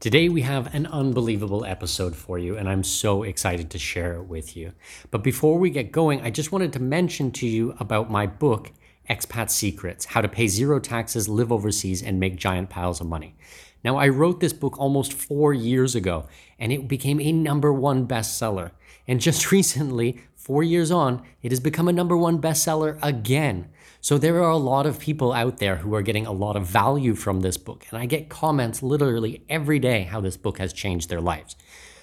Today, we have an unbelievable episode for you, and I'm so excited to share it with you. But before we get going, I just wanted to mention to you about my book, Expat Secrets How to Pay Zero Taxes, Live Overseas, and Make Giant Piles of Money. Now, I wrote this book almost four years ago, and it became a number one bestseller. And just recently, four years on, it has become a number one bestseller again. So there are a lot of people out there who are getting a lot of value from this book. And I get comments literally every day how this book has changed their lives.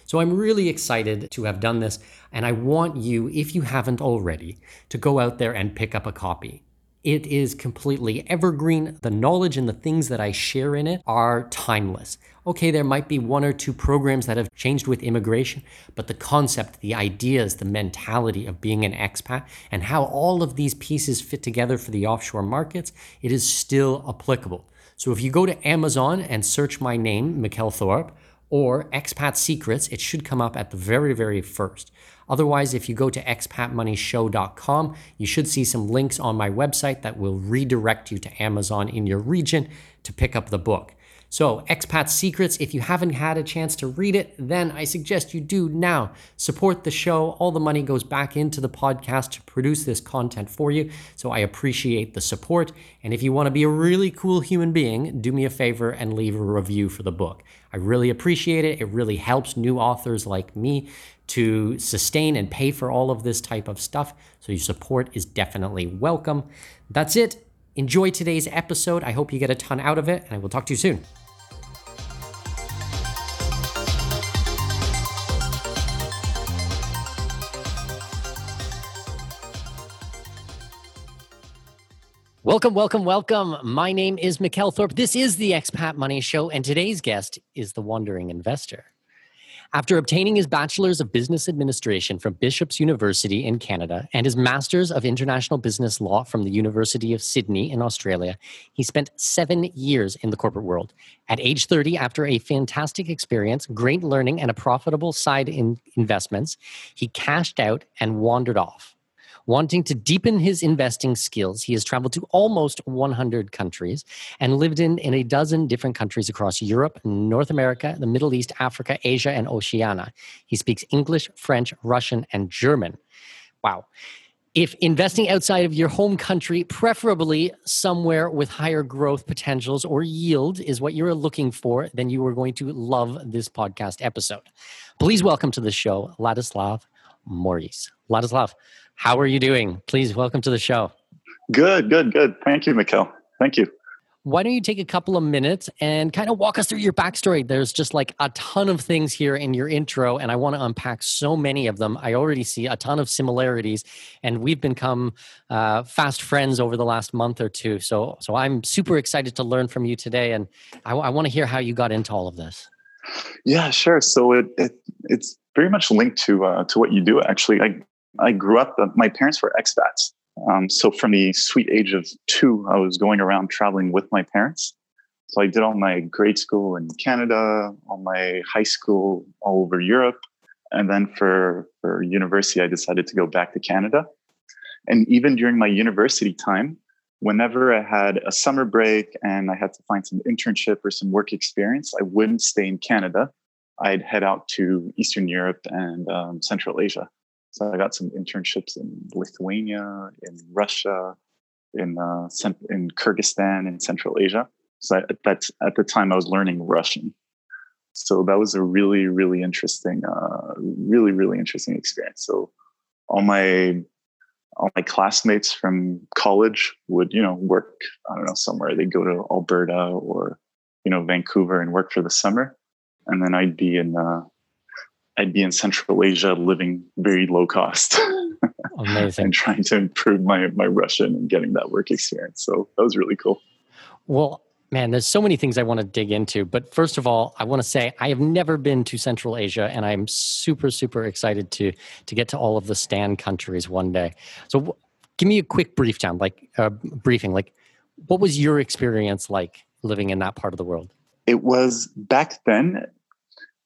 So I'm really excited to have done this. And I want you, if you haven't already, to go out there and pick up a copy. It is completely evergreen. The knowledge and the things that I share in it are timeless. Okay, there might be one or two programs that have changed with immigration, but the concept, the ideas, the mentality of being an expat, and how all of these pieces fit together for the offshore markets, it is still applicable. So if you go to Amazon and search my name, Mikkel Thorup, or Expat Secrets, it should come up at the very, very first. Otherwise, if you go to expatmoneyshow.com, you should see some links on my website that will redirect you to Amazon in your region to pick up the book. So, Expat Secrets, if you haven't had a chance to read it, then I suggest you do now. Support the show. All the money goes back into the podcast to produce this content for you. So, I appreciate the support. And if you want to be a really cool human being, do me a favor and leave a review for the book. I really appreciate it. It really helps new authors like me to sustain and pay for all of this type of stuff. So your support is definitely welcome. That's it. Enjoy today's episode. I hope you get a ton out of it, and I will talk to you soon. Welcome, welcome, welcome. My name is Mikkel Thorup. This is the Expat Money Show, and today's guest is the Wandering Investor. After obtaining his Bachelor's of Business Administration from Bishop's University in Canada and his Master's of International Business Law from the University of Sydney in Australia, he spent seven years in the corporate world. At age 30, after a fantastic experience, great learning, and a profitable side in investments, he cashed out and wandered off. Wanting to deepen his investing skills, he has traveled to almost 100 countries and lived in, in a dozen different countries across Europe, North America, the Middle East, Africa, Asia, and Oceania. He speaks English, French, Russian, and German. Wow. If investing outside of your home country, preferably somewhere with higher growth potentials or yield, is what you're looking for, then you are going to love this podcast episode. Please welcome to the show Ladislas Maurice. Ladislas, how are you doing? Please welcome to the show. Good, good, good. Thank you, Mikkel. Thank you. Why don't you take a couple of minutes and kind of walk us through your backstory? There's just like a ton of things here in your intro, and I want to unpack so many of them. I already see a ton of similarities, and we've become uh, fast friends over the last month or two. So, so I'm super excited to learn from you today, and I, I want to hear how you got into all of this. Yeah, sure. So it, it it's very much linked to uh, to what you do. Actually, I I grew up, uh, my parents were expats. Um, so from the sweet age of two, I was going around traveling with my parents. So I did all my grade school in Canada, all my high school all over Europe. And then for, for university, I decided to go back to Canada. And even during my university time, whenever I had a summer break and I had to find some internship or some work experience, I wouldn't stay in Canada. I'd head out to Eastern Europe and um, Central Asia. So I got some internships in Lithuania, in Russia, in uh, in Kyrgyzstan, in Central Asia. So I, that's at the time I was learning Russian. So that was a really, really interesting, uh, really, really interesting experience. So all my all my classmates from college would, you know, work, I don't know, somewhere. They'd go to Alberta or, you know, Vancouver and work for the summer. And then I'd be in, uh, I'd be in Central Asia living very low cost. Amazing. and trying to improve my, my Russian and getting that work experience. So that was really cool. Well, Man, there's so many things I want to dig into. But first of all, I want to say I have never been to Central Asia, and I'm super, super excited to to get to all of the Stan countries one day. So, give me a quick brief down, like uh, briefing. Like, what was your experience like living in that part of the world? It was back then.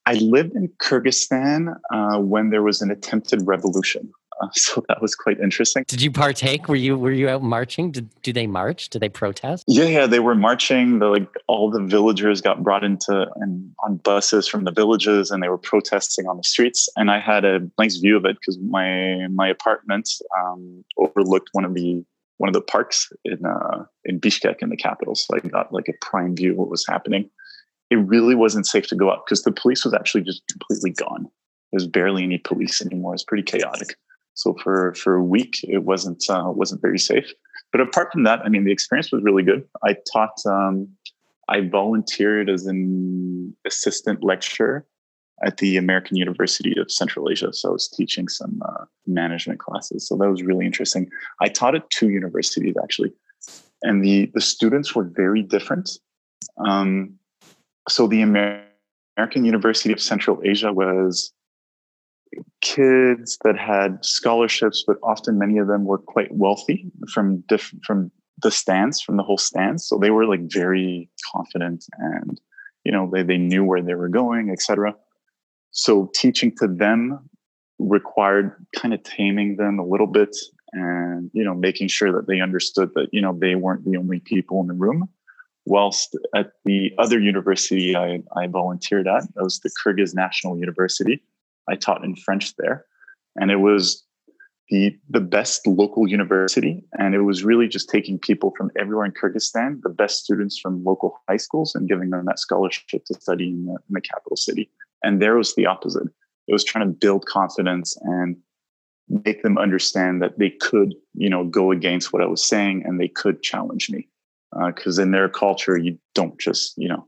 I lived in Kyrgyzstan uh, when there was an attempted revolution. Uh, so that was quite interesting. Did you partake? Were you were you out marching? Did do they march? Did they protest? Yeah, yeah, they were marching. The like all the villagers got brought into and on buses from the villages, and they were protesting on the streets. And I had a nice view of it because my my apartment um, overlooked one of the one of the parks in uh, in Bishkek in the capital. So I got like a prime view of what was happening. It really wasn't safe to go up because the police was actually just completely gone. There's barely any police anymore. It's pretty chaotic. So for for a week, it wasn't uh, wasn't very safe. But apart from that, I mean, the experience was really good. I taught. Um, I volunteered as an assistant lecturer at the American University of Central Asia. So I was teaching some uh, management classes. So that was really interesting. I taught at two universities actually, and the the students were very different. Um, so the American University of Central Asia was kids that had scholarships, but often many of them were quite wealthy from different from the Stans, from the whole Stans. So they were like very confident and you know they, they knew where they were going, etc. So teaching to them required kind of taming them a little bit and you know making sure that they understood that you know they weren't the only people in the room whilst at the other university I, I volunteered at, that was the Kyrgyz National University. I taught in French there, and it was the the best local university, and it was really just taking people from everywhere in Kyrgyzstan, the best students from local high schools, and giving them that scholarship to study in the, in the capital city. And there was the opposite. It was trying to build confidence and make them understand that they could, you know, go against what I was saying and they could challenge me. Because uh, in their culture, you don't just, you know,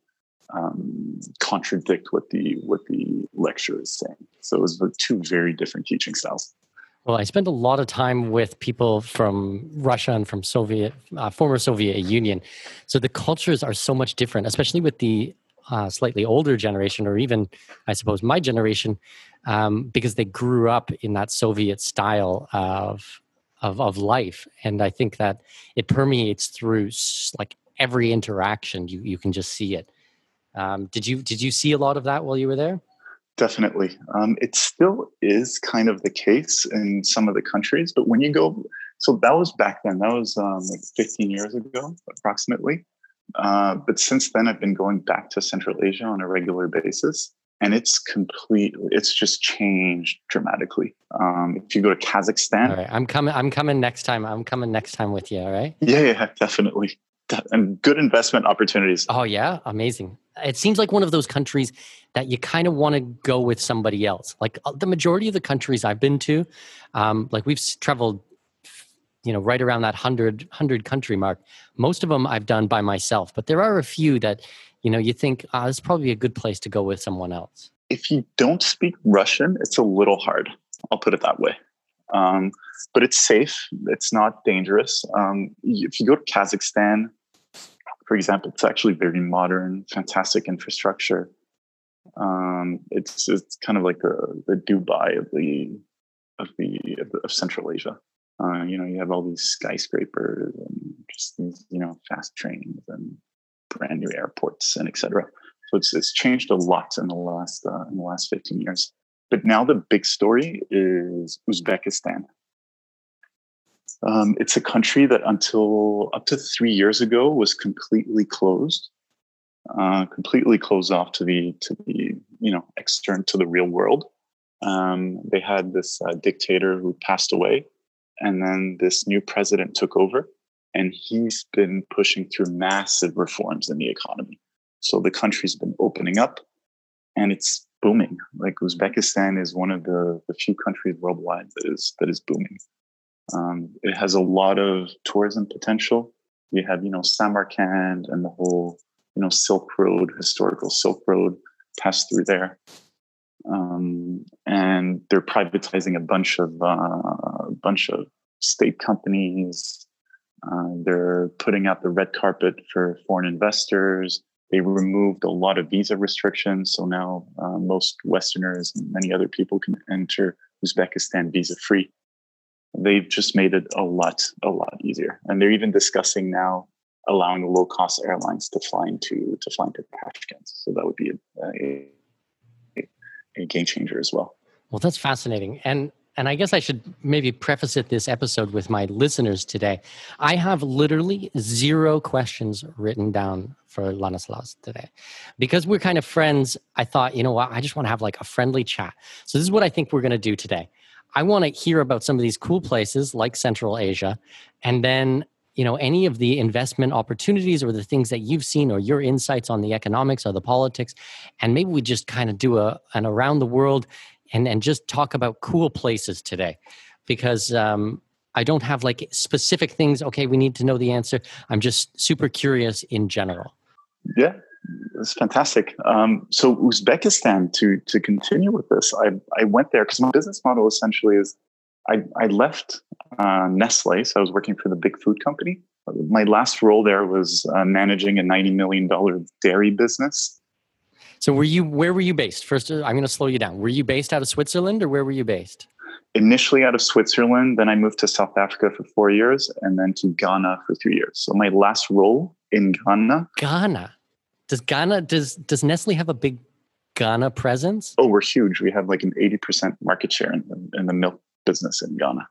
um, contradict what the what the lecturer is saying. So it was two very different teaching styles. Well, I spent a lot of time with people from Russia and from Soviet, uh, former Soviet Union. So the cultures are so much different, especially with the uh, slightly older generation, or even, I suppose, my generation, um, because they grew up in that Soviet style of, of of life, and I think that it permeates through like every interaction. You you can just see it. Um, did you did you see a lot of that while you were there? Definitely, um, it still is kind of the case in some of the countries. But when you go, so that was back then. That was um, like 15 years ago, approximately. Uh, but since then, I've been going back to Central Asia on a regular basis, and it's completely, it's just changed dramatically. Um, if you go to Kazakhstan, all right, I'm coming. I'm coming next time. I'm coming next time with you. All right. Yeah, yeah, definitely and good investment opportunities. Oh yeah, amazing. It seems like one of those countries that you kind of want to go with somebody else. Like uh, the majority of the countries I've been to, um, like we've traveled, you know, right around that 100, 100 country mark. Most of them I've done by myself, but there are a few that, you know, you think this is probably a good place to go with someone else. If you don't speak Russian, it's a little hard. I'll put it that way. Um, but it's safe. It's not dangerous. Um, if you go to Kazakhstan, for example, it's actually very modern, fantastic infrastructure. Um, it's it's kind of like the the Dubai of the of the of, the, of Central Asia. Uh, you know, you have all these skyscrapers and just these you know fast trains and brand new airports and etc. So it's it's changed a lot in the last uh, in the last fifteen years. But now the big story is Uzbekistan. Um, it's a country that until up to three years ago was completely closed, uh, completely closed off to the to the you know external to the real world. Um, they had this uh, dictator who passed away, and then this new president took over, and he's been pushing through massive reforms in the economy. So the country's been opening up, and it's booming. Like Uzbekistan is one of the, the few countries worldwide that is that is booming. Um, it has a lot of tourism potential. You have, you know, Samarkand and the whole, you know, Silk Road, historical Silk Road, pass through there. Um, and they're privatizing a bunch of uh, a bunch of state companies. Uh, they're putting out the red carpet for foreign investors. They removed a lot of visa restrictions, so now uh, most Westerners and many other people can enter Uzbekistan visa free they've just made it a lot, a lot easier. And they're even discussing now allowing low cost airlines to fly into to fly into Tashkent. So that would be a, a, a game changer as well. Well, that's fascinating. And and I guess I should maybe preface it this episode with my listeners today. I have literally zero questions written down for Ladislas today. Because we're kind of friends, I thought, you know what, I just want to have like a friendly chat. So this is what I think we're going to do today. I want to hear about some of these cool places like Central Asia, and then you know any of the investment opportunities or the things that you've seen or your insights on the economics or the politics, and maybe we just kind of do a an around the world and and just talk about cool places today, because um, I don't have like specific things. Okay, we need to know the answer. I'm just super curious in general. Yeah, it's fantastic. Um, so Uzbekistan, to to continue with this, I I went there because my business model essentially is I I left uh, Nestle, so I was working for the big food company. My last role there was uh, managing a ninety million dollar dairy business. So were you where were you based? First, uh, I'm going to slow you down. Were you based out of Switzerland or where were you based? Initially out of Switzerland, then I moved to South Africa for four years, and then to Ghana for three years. So my last role in Ghana. Ghana. Does Ghana does does Nestle have a big Ghana presence? Oh, we're huge. We have like an eighty percent market share in the, in the milk business in Ghana.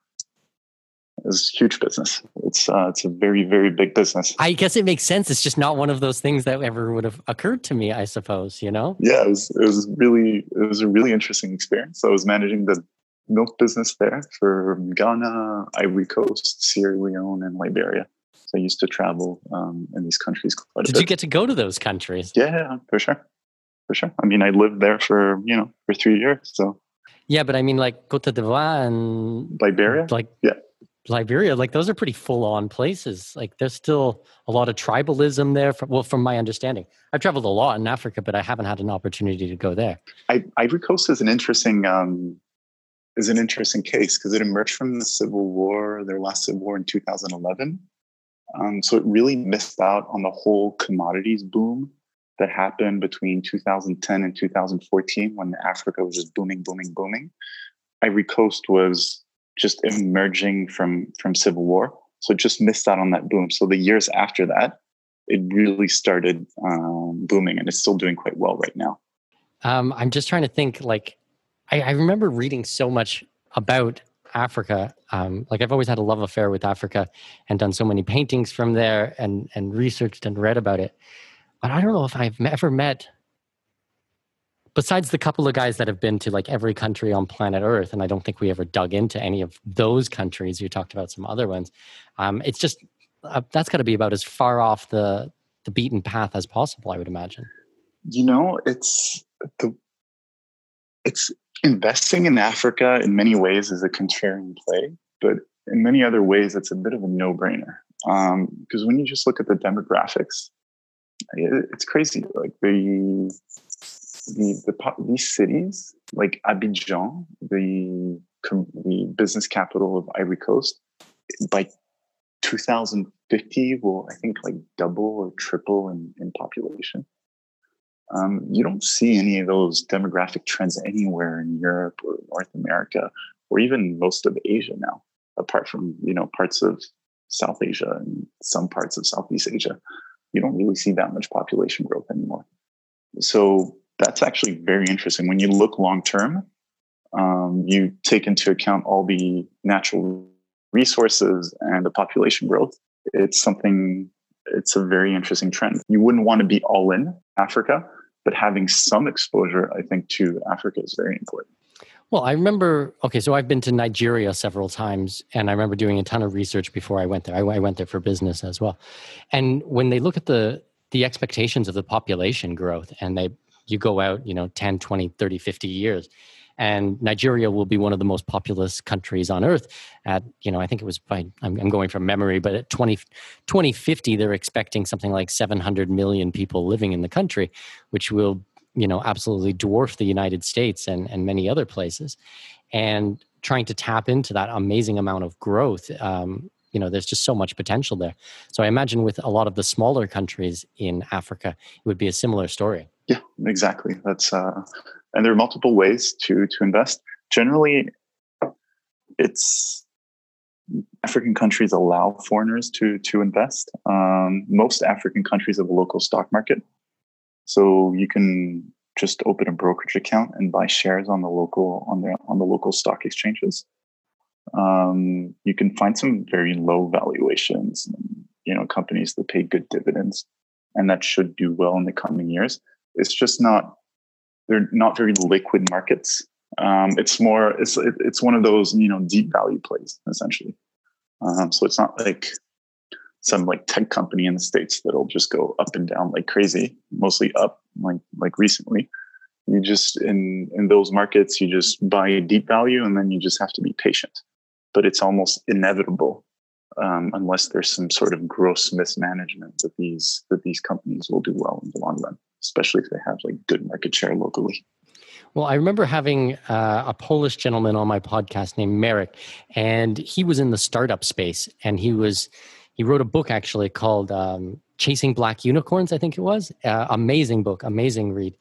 It's a huge business. It's uh, it's a very very big business. I guess it makes sense. It's just not one of those things that ever would have occurred to me. I suppose you know. Yeah, it was it was really it was a really interesting experience. I was managing the milk business there for Ghana, Ivory Coast, Sierra Leone, and Liberia. So I used to travel um, in these countries quite Did a bit. Did you get to go to those countries? Yeah, for sure, for sure. I mean, I lived there for you know for three years. So yeah, but I mean, like Cote d'Ivoire and Liberia, like yeah, Liberia, like those are pretty full on places. Like there's still a lot of tribalism there. From, well, from my understanding, I've traveled a lot in Africa, but I haven't had an opportunity to go there. I, Ivory Coast is an interesting um, is an interesting case because it emerged from the civil war, their last civil war in 2011, um, so it really missed out on the whole commodities boom that happened between 2010 and 2014 when Africa was just booming, booming, booming. Ivory Coast was just emerging from from civil war, so just missed out on that boom. So the years after that, it really started um, booming, and it's still doing quite well right now. Um, I'm just trying to think. Like, I, I remember reading so much about Africa. Um, like I've always had a love affair with Africa and done so many paintings from there and and researched and read about it. But I don't know if I've ever met besides the couple of guys that have been to like every country on planet earth and i don't think we ever dug into any of those countries you talked about some other ones um, it's just uh, that's got to be about as far off the the beaten path as possible i would imagine you know it's the it's investing in Africa in many ways is a contrarian play, but in many other ways, it's a bit of a no brainer. Because um, when you just look at the demographics, it, it's crazy. Like the, the, the, these cities, like Abidjan, the, the business capital of Ivory Coast, by 2050 will, I think, like double or triple in, in population. Um, you don't see any of those demographic trends anywhere in Europe or North America or even most of Asia now, apart from you know parts of South Asia and some parts of Southeast Asia. You don't really see that much population growth anymore. So that's actually very interesting. When you look long term, um, you take into account all the natural resources and the population growth, it's something, it's a very interesting trend. You wouldn't want to be all in Africa, but having some exposure, I think, to Africa is very important. Well, I remember, okay, so I've been to Nigeria several times, and I remember doing a ton of research before I went there. I, I went there for business as well. And when they look at the, the expectations of the population growth and they you go out you know 10 20 30 50 years and Nigeria will be one of the most populous countries on earth. At you know, I think it was by I'm, I'm, going from memory, but at 20, 2050, they're expecting something like 700 million people living in the country, which will you know absolutely dwarf the United States and and many other places, and trying to tap into that amazing amount of growth. Um, you know, there's just so much potential there. So I imagine with a lot of the smaller countries in Africa, it would be a similar story. Yeah, exactly. That's uh, and there are multiple ways to to invest. Generally, it's African countries allow foreigners to to invest. Um, most African countries have a local stock market, so you can just open a brokerage account and buy shares on the local on the on the local stock exchanges. Um, you can find some very low valuations, you know, companies that pay good dividends, and that should do well in the coming years. It's just not they're not very liquid markets. Um, it's more it's it's one of those you know deep value plays essentially. Um, so it's not like some like tech company in the states that'll just go up and down like crazy, mostly up like like recently. You just in in those markets you just buy deep value and then you just have to be patient. But it's almost inevitable um, unless there's some sort of gross mismanagement that these that these companies will do well in the long run especially if they have like good market share locally. Well, I remember having uh, a Polish gentleman on my podcast named Marek, and he was in the startup space, and he was he wrote a book actually called um, "Chasing Black Unicorns," I think it was. Uh, amazing book, amazing read.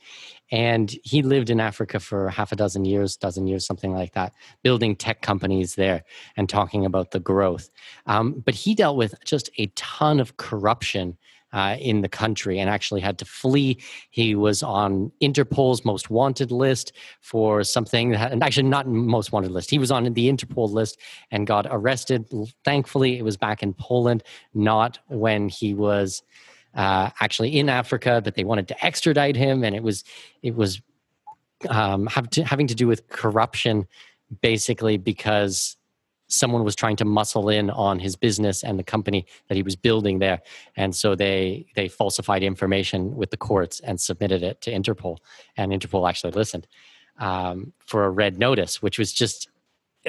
And he lived in Africa for half a dozen years, dozen years, something like that, building tech companies there and talking about the growth. Um, but he dealt with just a ton of corruption uh, in the country and actually had to flee. He was on Interpol's most wanted list for something that, and actually not most wanted list. He was on the Interpol list and got arrested. Thankfully, it was back in Poland, not when he was uh, actually in Africa. That they wanted to extradite him, and it was it was um, to, having to do with corruption, basically because someone was trying to muscle in on his business and the company that he was building there. And so they they falsified information with the courts and submitted it to interpol. And interpol actually listened um, for a red notice which was just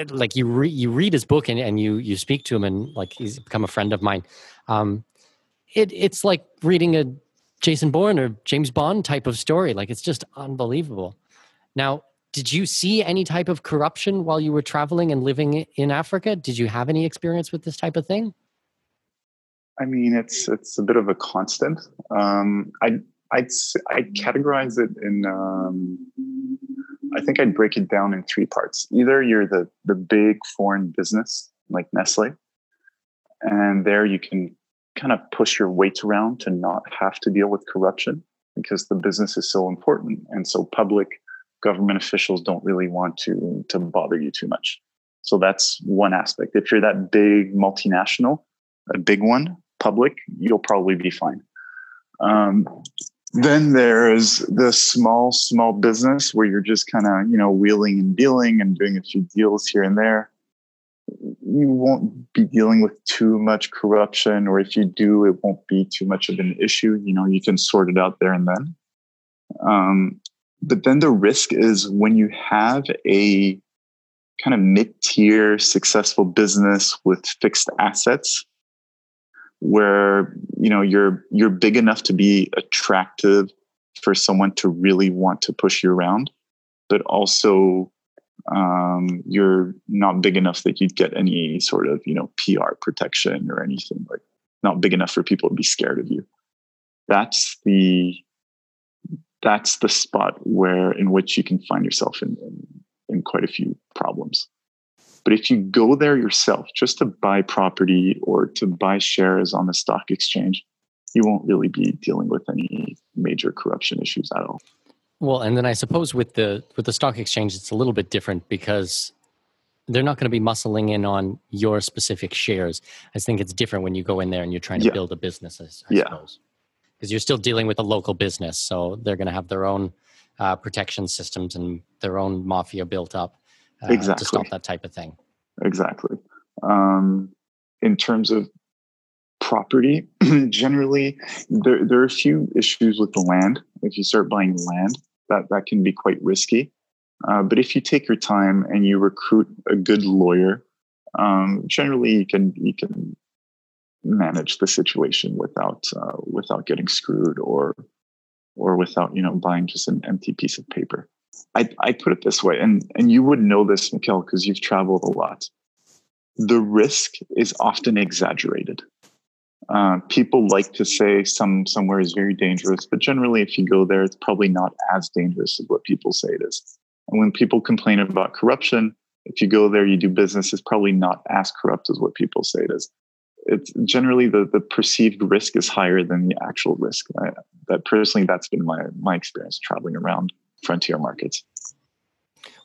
like you re- you read his book and, and you you speak to him and like he's become a friend of mine. Um, it it's like reading a jason bourne or james bond type of story. Like it's just unbelievable. Now did you see any type of corruption while you were traveling and living in Africa? Did you have any experience with this type of thing? I mean, it's it's a bit of a constant. Um, I I'd I'd categorize it in. Um, I think I'd break it down in three parts. Either you're the the big foreign business like Nestle, and there you can kind of push your weight around to not have to deal with corruption because the business is so important and so public government officials don't really want to to bother you too much. So that's one aspect. If you're that big multinational, a big one, public, you'll probably be fine. Um, then there's the small, small business where you're just kind of, you know, wheeling and dealing and doing a few deals here and there. You won't be dealing with too much corruption, or if you do, it won't be too much of an issue. You know, you can sort it out there and then. Um, but then the risk is when you have a kind of mid-tier successful business with fixed assets where you know you're you're big enough to be attractive for someone to really want to push you around but also um, you're not big enough that you'd get any sort of you know pr protection or anything like not big enough for people to be scared of you. That's the that's the spot where in which you can find yourself in, in, in quite a few problems. But if you go there yourself just to buy property or to buy shares on the stock exchange, you won't really be dealing with any major corruption issues at all. Well, and then I suppose with the with the stock exchange, it's a little bit different because they're not going to be muscling in on your specific shares. I think it's different when you go in there and you're trying to Yeah. build a business, I, I Yeah. suppose, because you're still dealing with a local business, so they're going to have their own uh, protection systems and their own mafia built up uh, to stop that type of thing. exactly. Um, in terms of property, generally, there, there are a few issues with the land. If you start buying land, that, that can be quite risky. Uh, but if you take your time and you recruit a good lawyer, um, generally you can you can manage the situation without uh, without getting screwed or or without you know buying just an empty piece of paper. I, I put it this way, and and you would know this, Mikkel, because you've traveled a lot. The risk is often exaggerated. Uh, people like to say some somewhere is very dangerous, but generally, if you go there, it's probably not as dangerous as what people say it is. And when people complain about corruption, if you go there, you do business, it's probably not as corrupt as what people say it is. It's generally the the perceived risk is higher than the actual risk. I, that personally, that's been my my experience traveling around frontier markets.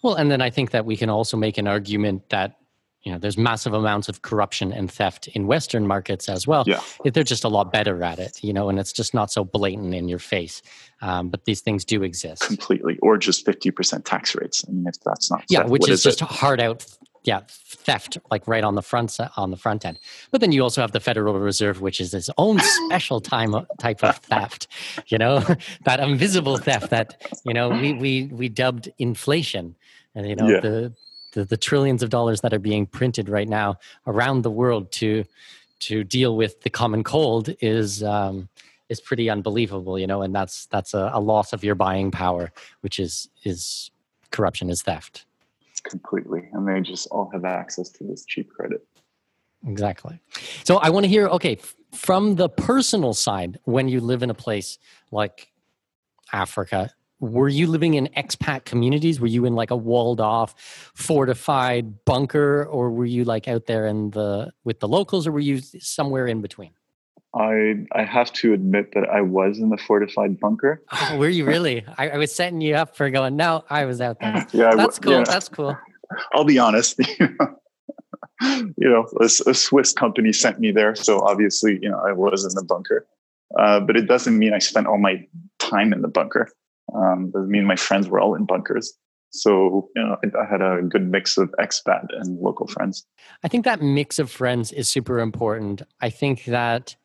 Well, and then I think that we can also make an argument that you know there's massive amounts of corruption and theft in Western markets as well. Yeah. They're just a lot better at it, you know, and it's just not so blatant in your face. Um, but these things do exist. completely, or just fifty percent tax rates. I mean, if that's not Yeah, theft, which what is just it? hard out. Yeah, theft like right on the front on the front end. But then you also have the Federal Reserve, which is its own special time type of theft. You know, that invisible theft that you know we we we dubbed inflation, and you know Yeah. the, the the trillions of dollars that are being printed right now around the world to to deal with the common cold is. Um, is pretty unbelievable, you know, and that's that's a, a loss of your buying power, which is is corruption, is theft. Completely, and they just all have access to this cheap credit. Exactly. So I want to hear, okay, from the personal side, when you live in a place like Africa, were you living in expat communities? Were you in like a walled off, fortified bunker, or were you like out there in the with the locals, or were you somewhere in between? I I have to admit that I was in the fortified bunker. Oh, were you really? I, I was setting you up for going. No, I was out there. Yeah, That's cool. yeah. That's cool. I'll be honest. you know, a, a Swiss company sent me there, so obviously, you know, I was in the bunker. Uh, but it doesn't mean I spent all my time in the bunker. Um, doesn't mean my friends were all in bunkers. So you know, I, I had a good mix of expat and local friends. I think that mix of friends is super important. I think that,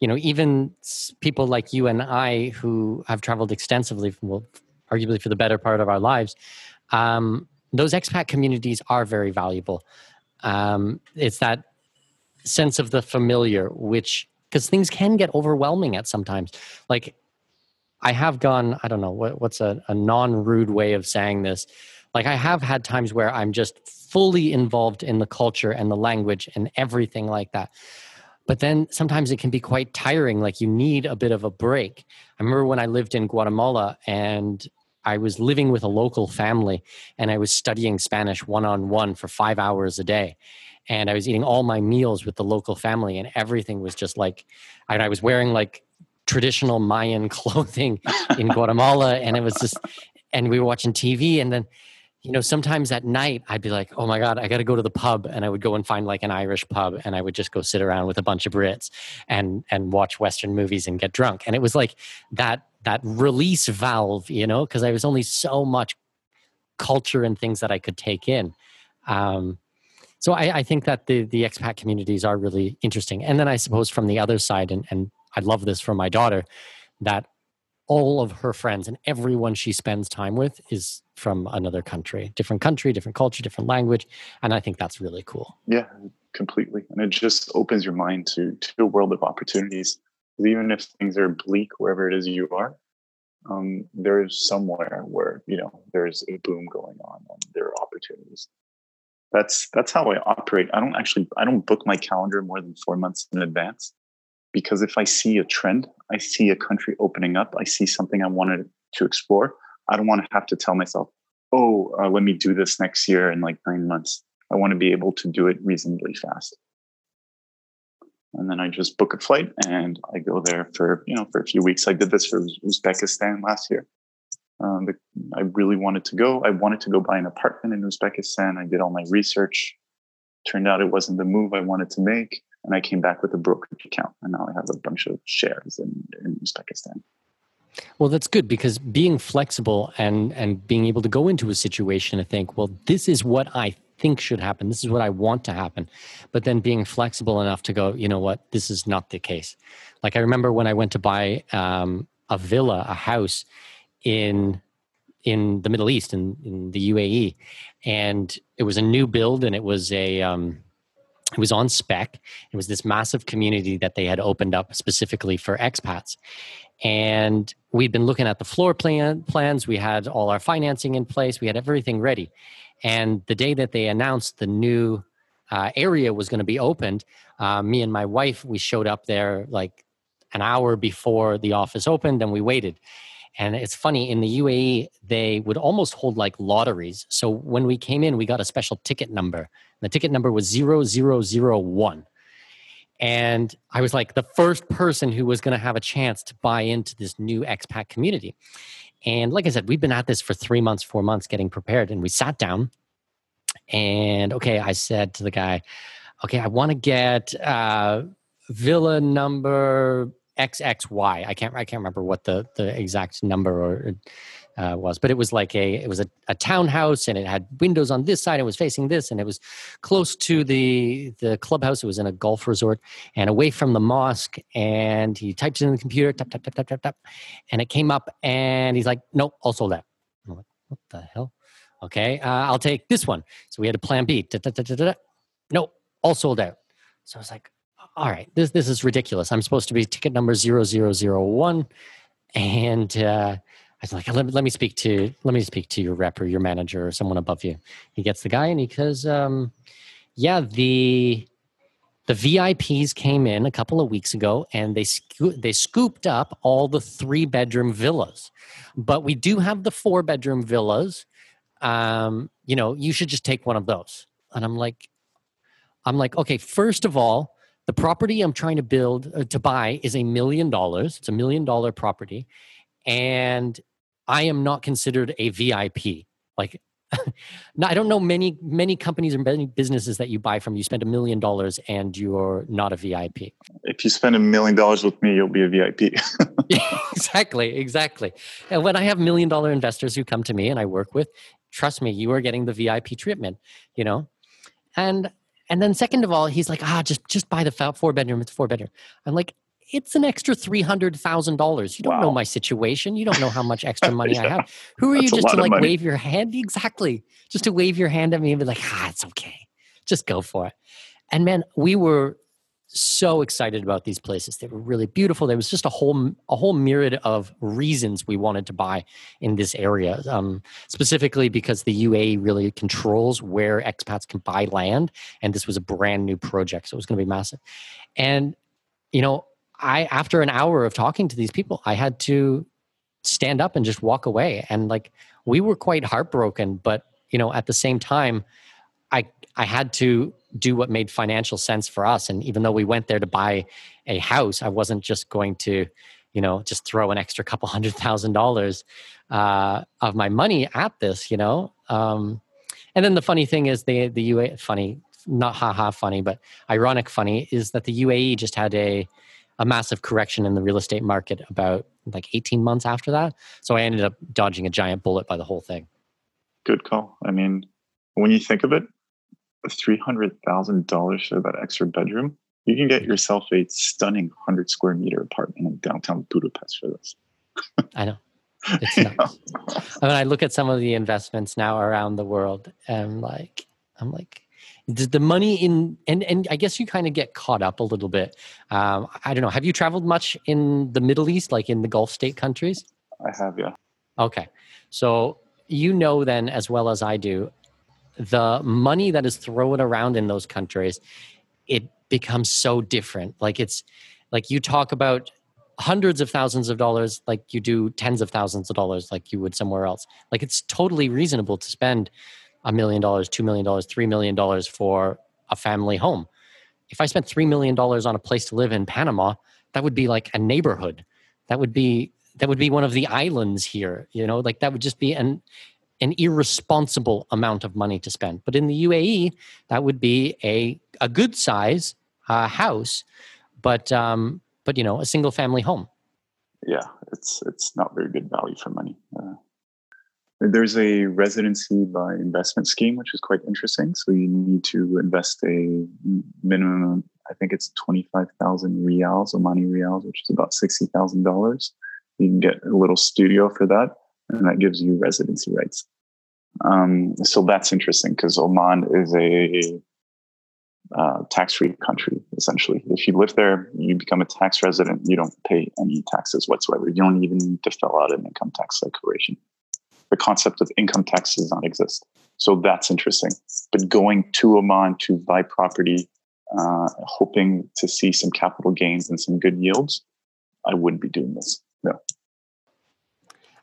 you know, even people like you and I who have traveled extensively, from, well, arguably for the better part of our lives, um, those expat communities are very valuable. Um, it's that sense of the familiar, which, because things can get overwhelming at sometimes. Like, I have gone, I don't know, what, what's a, a non rude way of saying this? Like, I have had times where I'm just fully involved in the culture and the language and everything like that. But then sometimes it can be quite tiring. Like, you need a bit of a break. I remember when I lived in Guatemala and I was living with a local family and I was studying Spanish one on one for five hours a day. And I was eating all my meals with the local family, and everything was just like, and I was wearing like traditional Mayan clothing in Guatemala, and it was just, and we were watching TV, and then, you know, sometimes at night I'd be like, oh my god, I got to go to the pub, and I would go and find like an Irish pub, and I would just go sit around with a bunch of Brits and and watch Western movies and get drunk, and it was like that that release valve, you know, because I was only so much culture and things that I could take in. Um, so I, I think that the the expat communities are really interesting. And then I suppose from the other side, and, and I love this for my daughter, that all of her friends and everyone she spends time with is from another country, different country, different culture, different language, and I think that's really cool. Yeah, completely. And it just opens your mind to to a world of opportunities. Even if things are bleak wherever it is you are, um, there's somewhere where you know there's a boom going on and there are opportunities. That's that's how I operate. I don't actually I don't book my calendar more than four months in advance because if I see a trend, I see a country opening up, I see something I wanted to explore. I don't want to have to tell myself, "Oh, uh, let me do this next year in like nine months." I want to be able to do it reasonably fast. And then I just book a flight and I go there for, you know, for a few weeks. I did this for Uzbekistan last year. Um, I really wanted to go. I wanted to go buy an apartment in Uzbekistan. I did all my research. Turned out it wasn't the move I wanted to make. And I came back with a brokerage account. And now I have a bunch of shares in, in Uzbekistan. Well, that's good because being flexible and and being able to go into a situation and think, well, this is what I think should happen. This is what I want to happen. But then being flexible enough to go, you know what, this is not the case. Like I remember when I went to buy um, a villa, a house in in the Middle East, in, in the UAE, and it was a new build, and it was a um, it was on spec. It was this massive community that they had opened up specifically for expats, and we'd been looking at the floor plan plans. We had all our financing in place. We had everything ready, and the day that they announced the new uh, area was going to be opened, uh, me and my wife we showed up there like an hour before the office opened, and we waited. And it's funny in the UAE they would almost hold like lotteries. So when we came in, we got a special ticket number. The ticket number was 0001. And I was like the first person who was going to have a chance to buy into this new expat community. And like I said, we've been at this for three months, four months getting prepared. And we sat down and okay, I said to the guy, okay, I want to get uh, villa number XXY. I can't I can't remember what the the exact number or uh, was, but it was like a it was a, a townhouse and it had windows on this side. It was facing this, and it was close to the the clubhouse. It was in a golf resort and away from the mosque. And he typed it in the computer, tap tap tap tap tap tap, and it came up. And he's like, "Nope, all sold out." I'm like, "What the hell?" Okay, uh, I'll take this one. So we had a plan B. Da, da, da, nope, all sold out. So I was like, all right, this this is ridiculous. I'm supposed to be ticket number 0001. And uh, I was like, let, let me speak to let me speak to your rep or your manager or someone above you. He gets the guy and he goes, um, yeah, the the VIPs came in a couple of weeks ago and they sco- they scooped up all the three bedroom villas, but we do have the four bedroom villas. Um, you know, you should just take one of those. And I'm like, I'm like, okay, first of all, the property I'm trying to build uh, to buy is a million dollars. It's a million dollar property, and I am not considered a VIP. Like, I don't know many many companies or many businesses that you buy from. You spend a million dollars and you're not a VIP. If you spend a million dollars with me, you'll be a VIP. exactly, exactly. And when I have million dollar investors who come to me and I work with, trust me, you are getting the VIP treatment. You know, and and then second of all, he's like, ah, just just buy the four bedroom. It's four bedroom. I'm like, it's an extra three hundred thousand dollars. You don't wow. know my situation. You don't know how much extra money yeah. I have. Who are That's you just to like wave your hand? Exactly, just to wave your hand at me and be like, ah, it's okay. Just go for it. And man, we were so excited about these places. They were really beautiful. There was just a whole a whole myriad of reasons we wanted to buy in this area. Um, specifically because the UAE really controls where expats can buy land, and this was a brand new project, so it was going to be massive. And you know, I after an hour of talking to these people, I had to stand up and just walk away. And like we were quite heartbroken, but you know, at the same time, I I had to do what made financial sense for us. And even though we went there to buy a house, I wasn't just going to, you know, just throw an extra couple hundred thousand dollars uh, of my money at this, you know. Um, and then the funny thing is, the the UAE funny, not haha funny, but ironic funny is that the UAE just had a a massive correction in the real estate market about like 18 months after that. So I ended up dodging a giant bullet by the whole thing. Good call. I mean, when you think of it, $300,000 for that extra bedroom, you can get yourself a stunning 100 square meter apartment in downtown Budapest for this. I know. It's nuts. I mean, I look at some of the investments now around the world and like, I'm like, the money in and and I guess you kind of get caught up a little bit. Um, I don't know. Have you traveled much in the Middle East, like in the Gulf state countries? I have, yeah. Okay, so you know then as well as I do the money that is thrown around in those countries, it becomes so different. Like it's like you talk about hundreds of thousands of dollars like you do tens of thousands of dollars like you would somewhere else. Like it's totally reasonable to spend a million dollars, two million dollars, three million dollars for a family home. If I spent three million dollars on a place to live in Panama, that would be like a neighborhood. That would be that would be one of the islands here. You know, like that would just be an an irresponsible amount of money to spend. But in the UAE, that would be a a good size uh, house, but um, but you know, a single family home. Yeah, it's it's not very good value for money. Uh, there's a residency by investment scheme, which is quite interesting. So you need to invest a minimum, I think it's 25,000 rials, Omani rials, which is about $60,000. You can get a little studio for that, and that gives you residency rights. Um, so that's interesting because Oman is a uh, tax-free country essentially. If you live there, you become a tax resident. You don't pay any taxes whatsoever. You don't even need to fill out an income tax declaration the concept of income tax does not exist. So that's interesting. But going to Oman to buy property, uh, hoping to see some capital gains and some good yields, I wouldn't be doing this. No.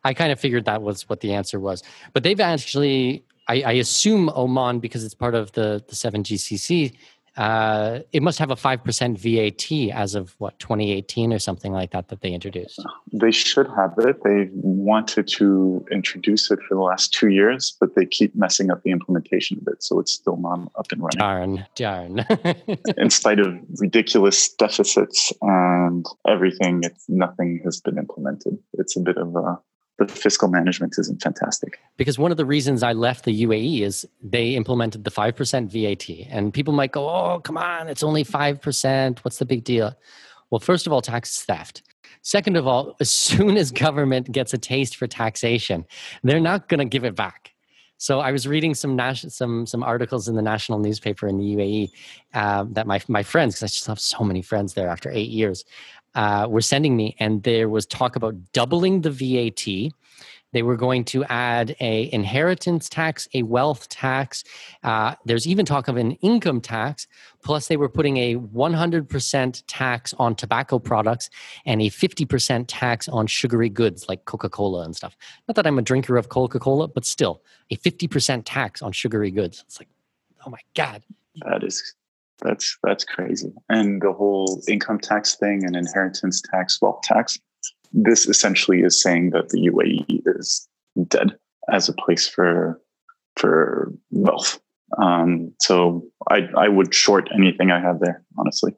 I kind of figured that was what the answer was. But they've actually, I, I assume Oman, because it's part of the, the 7 GCC, uh, it must have a 5% VAT as of what 2018 or something like that that they introduced. They should have it. They wanted to introduce it for the last two years, but they keep messing up the implementation of it, so it's still not up and running. Darn, darn. in spite of ridiculous deficits and everything, it's nothing has been implemented. It's a bit of a the fiscal management isn't fantastic. Because one of the reasons I left the UAE is they implemented the 5% VAT. And people might go, oh, come on, it's only 5%. What's the big deal? Well, first of all, tax is theft. Second of all, as soon as government gets a taste for taxation, they're not going to give it back. So I was reading some nas- some some articles in the national newspaper in the UAE uh, that my my friends, because I just have so many friends there after eight years, uh, were sending me, and there was talk about doubling the VAT. They were going to add a inheritance tax, a wealth tax. Uh, there's even talk of an income tax. Plus, they were putting a 100% tax on tobacco products and a 50% tax on sugary goods like Coca-Cola and stuff. Not that I'm a drinker of Coca-Cola, but still, a 50% tax on sugary goods. It's like, oh my god. That is that's that's crazy. And the whole income tax thing and inheritance tax, wealth tax, this essentially is saying that the UAE is dead as a place for for wealth. Um, so I I would short anything I have there, honestly.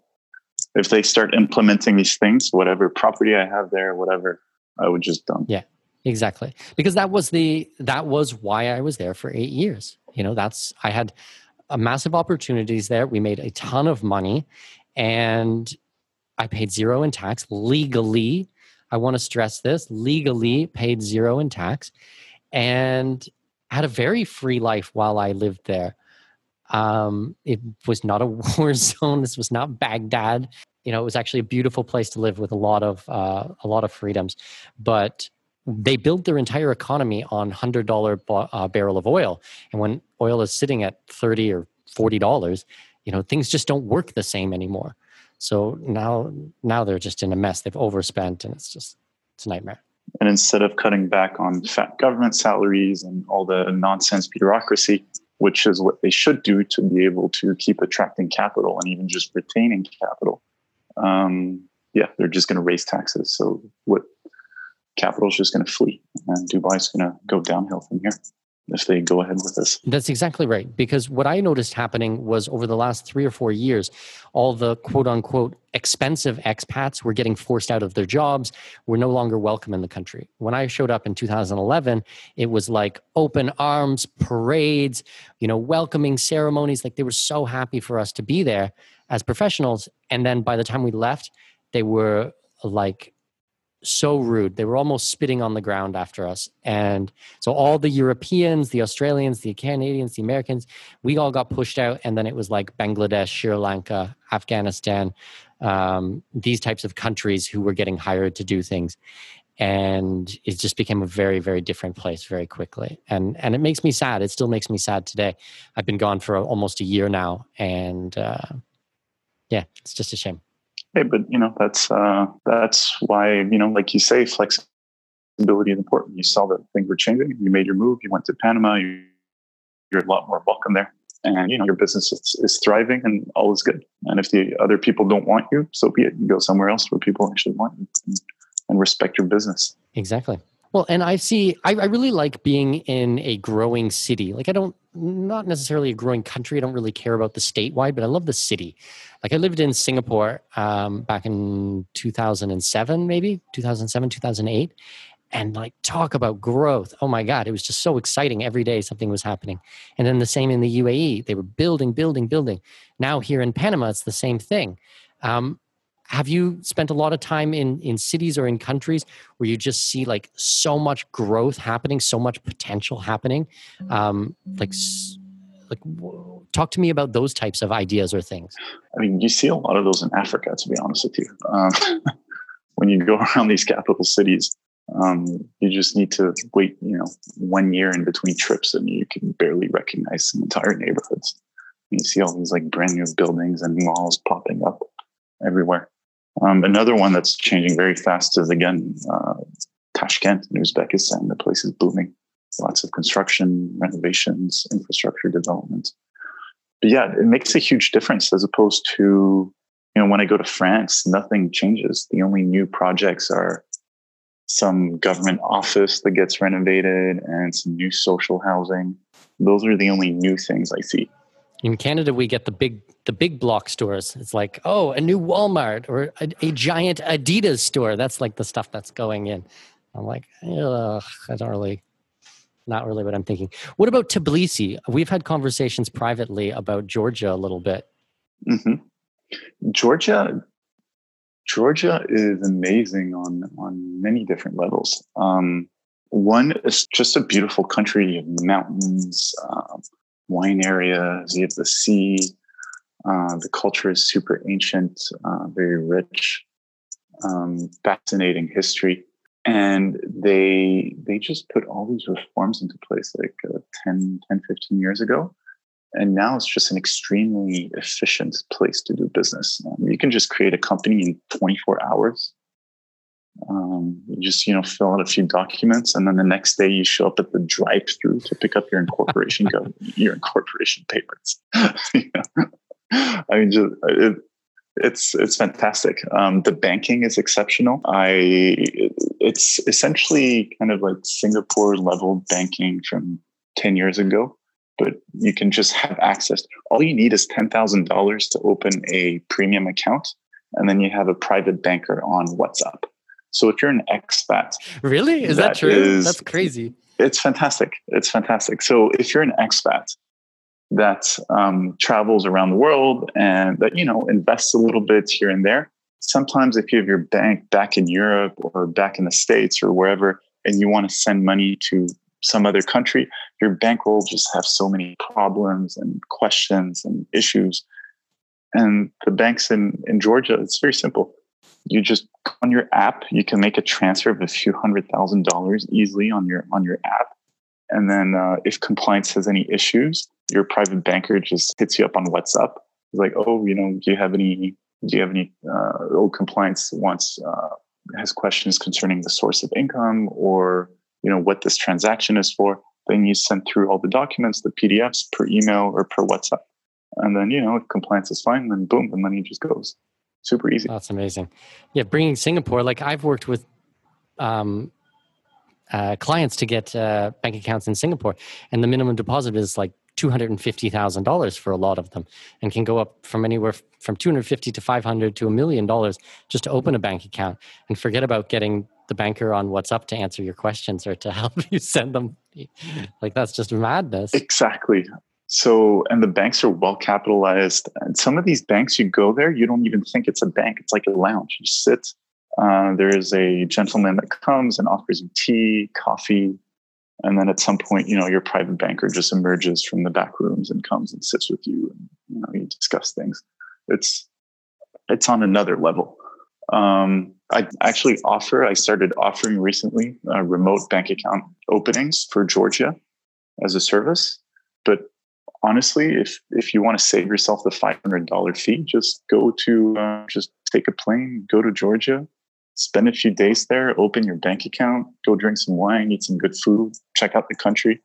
If they start implementing these things, whatever property I have there, whatever, I would just dump. Yeah, exactly. Because that was the that was why I was there for eight years. You know, that's I had massive opportunities there. We made a ton of money and I paid zero in tax legally. I want to stress this legally paid zero in tax and had a very free life while I lived there. Um, it was not a war zone. This was not Baghdad. You know, it was actually a beautiful place to live with a lot of uh, a lot of freedoms. But they built their entire economy on hundred dollar uh, barrel of oil, and when oil is sitting at thirty or forty dollars, you know things just don't work the same anymore. So now now they're just in a mess. They've overspent, and it's just it's a nightmare. And instead of cutting back on fat government salaries and all the nonsense bureaucracy, which is what they should do to be able to keep attracting capital and even just retaining capital, um, yeah, they're just going to raise taxes. So what capital is just going to flee and Dubai is going to go downhill from here if they go ahead with this. That's exactly right. Because what I noticed happening was over the last three or four years, all the quote unquote expensive expats were getting forced out of their jobs, were no longer welcome in the country. When I showed up in 2011, it was like open arms, parades, you know, welcoming ceremonies. Like they were so happy for us to be there as professionals. And then by the time we left, they were like so rude. They were almost spitting on the ground after us. And so all the Europeans, the Australians, the Canadians, the Americans, we all got pushed out. And then it was like Bangladesh, Sri Lanka, Afghanistan, um, these types of countries who were getting hired to do things. And it just became a very, very different place very quickly. And and it makes me sad. It still makes me sad today. I've been gone for almost a year now. And uh, yeah, it's just a shame. Hey, but you know that's uh, that's why you know, like you say, flexibility is important. You saw that things were changing. You made your move. You went to Panama. You, you're a lot more welcome there, and you know your business is, is thriving and all is good. And if the other people don't want you, so be it. You go somewhere else where people actually want you. And and respect your business. Exactly. Well, and I see, I, I, really like being in a growing city. Like, I don't, not necessarily a growing country. I don't really care about the statewide, but I love the city. Like, I lived in Singapore um, back in 2007, maybe 2007, 2008. And like, talk about growth. Oh my God, it was just so exciting. Every day something was happening. And then the same in the UAE. They were building, building, building. Now, here in Panama, it's the same thing. Um, have you spent a lot of time in in cities or in countries where you just see like so much growth happening so much potential happening? Um, like like talk to me about those types of ideas or things. I mean you see a lot of those in africa to be honest with you. Um, when you go around these capital cities um, you just need to wait you know one year in between trips and you can barely recognize entire neighborhoods. You see all these like brand new buildings and malls popping up everywhere um, another one that's changing very fast is again uh, Tashkent in Uzbekistan. The place is booming. Lots of construction, renovations, infrastructure development. But yeah, it makes a huge difference as opposed to you know when I go to France, nothing changes. The only new projects are some government office that gets renovated and some new social housing. Those are the only new things I see. In Canada, we get the big the big block stores. It's like, oh, a new Walmart or a, a giant Adidas store. That's like the stuff that's going in. I'm like, I don't really, not really what I'm thinking. What about Tbilisi? We've had conversations privately about Georgia a little bit. Mm-hmm. Georgia, Georgia is amazing on on many different levels. Um, one is just a beautiful country. Have mountains, um, wine areas. You have the sea. Uh, the culture is super ancient, uh, very rich, um, fascinating history. And they they just put all these reforms into place like uh, 10, 10, 15 years ago. And now it's just an extremely efficient place to do business. Um, you can just create a company in 24 hours. Um, you just you know fill out a few documents, and then the next day you show up at the drive-through to pick up your incorporation go, your incorporation papers. I mean, just, it, it's it's fantastic. Um, the banking is exceptional. I it's essentially kind of like Singapore level banking from ten years ago, but you can just have access. All you need is ten thousand dollars to open a premium account, and then you have a private banker on WhatsApp. So if you're an expat, really is that, that true? Is, That's crazy. It's fantastic. It's fantastic. So if you're an expat that um, travels around the world and that you know invests a little bit here and there sometimes if you have your bank back in europe or back in the states or wherever and you want to send money to some other country your bank will just have so many problems and questions and issues and the banks in, in georgia it's very simple you just on your app you can make a transfer of a few hundred thousand dollars easily on your on your app and then uh, if compliance has any issues your private banker just hits you up on WhatsApp. it's like, oh, you know, do you have any, do you have any, uh, oh, compliance wants, uh, has questions concerning the source of income or, you know, what this transaction is for. Then you send through all the documents, the PDFs per email or per WhatsApp. And then, you know, if compliance is fine, then boom, the money just goes. Super easy. That's amazing. Yeah, bringing Singapore, like I've worked with um, uh, clients to get uh, bank accounts in Singapore, and the minimum deposit is like $250,000 for a lot of them and can go up from anywhere from 250 to 500 to a million dollars just to open a bank account and forget about getting the banker on WhatsApp to answer your questions or to help you send them. Like that's just madness. Exactly. So, and the banks are well capitalized. And some of these banks, you go there, you don't even think it's a bank. It's like a lounge. You sit, uh, there is a gentleman that comes and offers you tea, coffee, and then at some point you know your private banker just emerges from the back rooms and comes and sits with you and you know you discuss things it's it's on another level um, i actually offer i started offering recently uh, remote bank account openings for georgia as a service but honestly if if you want to save yourself the $500 fee just go to uh, just take a plane go to georgia spend a few days there, open your bank account, go drink some wine, eat some good food, check out the country.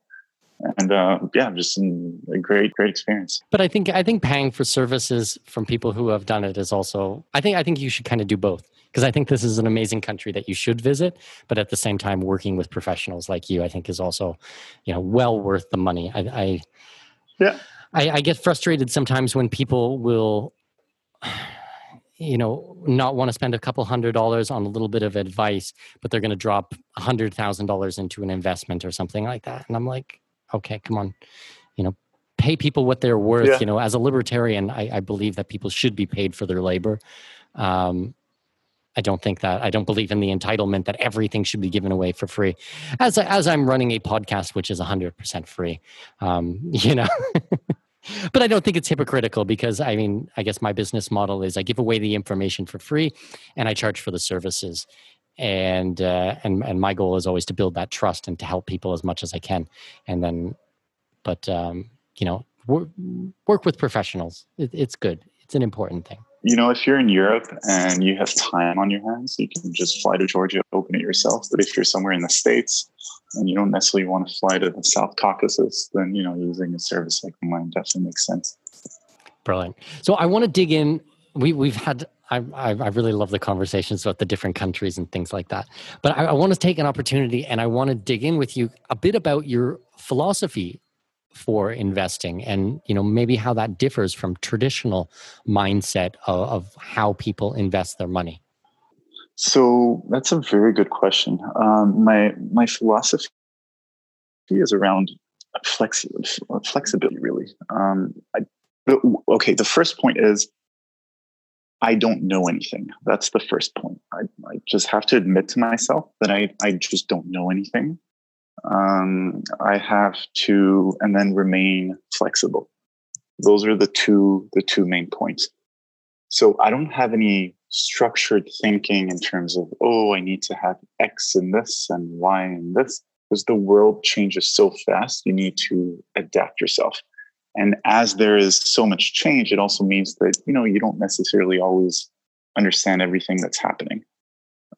and uh, yeah, just a great, great experience. But I think I think paying for services from people who have done it is also. I think I think you should kind of do both because I think this is an amazing country that you should visit. But at the same time, working with professionals like you, I think is also, you know, well worth the money. I, I yeah, I, I get frustrated sometimes when people will you know not want to spend a couple hundred dollars on a little bit of advice but they're going to drop a hundred thousand dollars into an investment or something like that. And i'm like okay come on. You know pay people what they're worth yeah. you know as a libertarian I, I, believe that people should be paid for their labor. Um, i don't think that i don't believe in the entitlement that everything should be given away for free as, as i'm running a podcast which is 100% free um, you know but I don't think it's hypocritical because I mean, I guess my business model is I give away the information for free and I charge for the services. And uh, and and my goal is always to build that trust and to help people as much as I can. And then, but um, you know, work, work with professionals. It, it's good. It's an important thing. You know, if you're in Europe and you have time on your hands, you can just fly to Georgia, open it yourself. But if you're somewhere in the States and you don't necessarily want to fly to the South Caucasus, then you know using a service like mine definitely makes sense. Brilliant. So I want to dig in. We we've had I, I, really love the conversations about the different countries and things like that. But I, I want to take an opportunity and I want to dig in with you a bit about your philosophy for investing and you know maybe how that differs from traditional mindset of, of how people invest their money so that's a very good question. Um, my my philosophy is around flexi- flexibility. Really, um, I, okay. The first point is I don't know anything. That's the first point. I, I just have to admit to myself that I I just don't know anything. Um, I have to, and then remain flexible. Those are the two the two main points. So I don't have any structured thinking in terms of, oh, I need to have X in this and Y in this, because the world changes so fast, you need to adapt yourself. And as there is so much change, it also means that, you know, you don't necessarily always understand everything that's happening.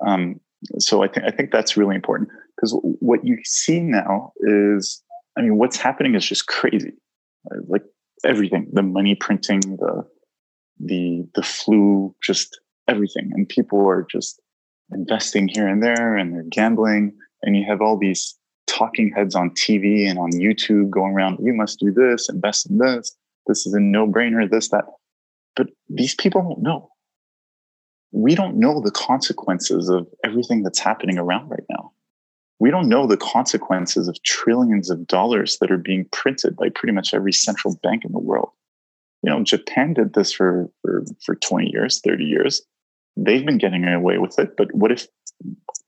Um, so I think I think that's really important because what you see now is, I mean, what's happening is just crazy. Uh, like everything, the money printing, the the the flu, just everything. And people are just investing here and there and they're gambling. And you have all these talking heads on TV and on YouTube going around, you must do this, invest in this. This is a no brainer, this, that. But these people don't know. We don't know the consequences of everything that's happening around right now. We don't know the consequences of trillions of dollars that are being printed by pretty much every central bank in the world. You know, Japan did this for, for, for 20 years, 30 years they've been getting away with it. But what if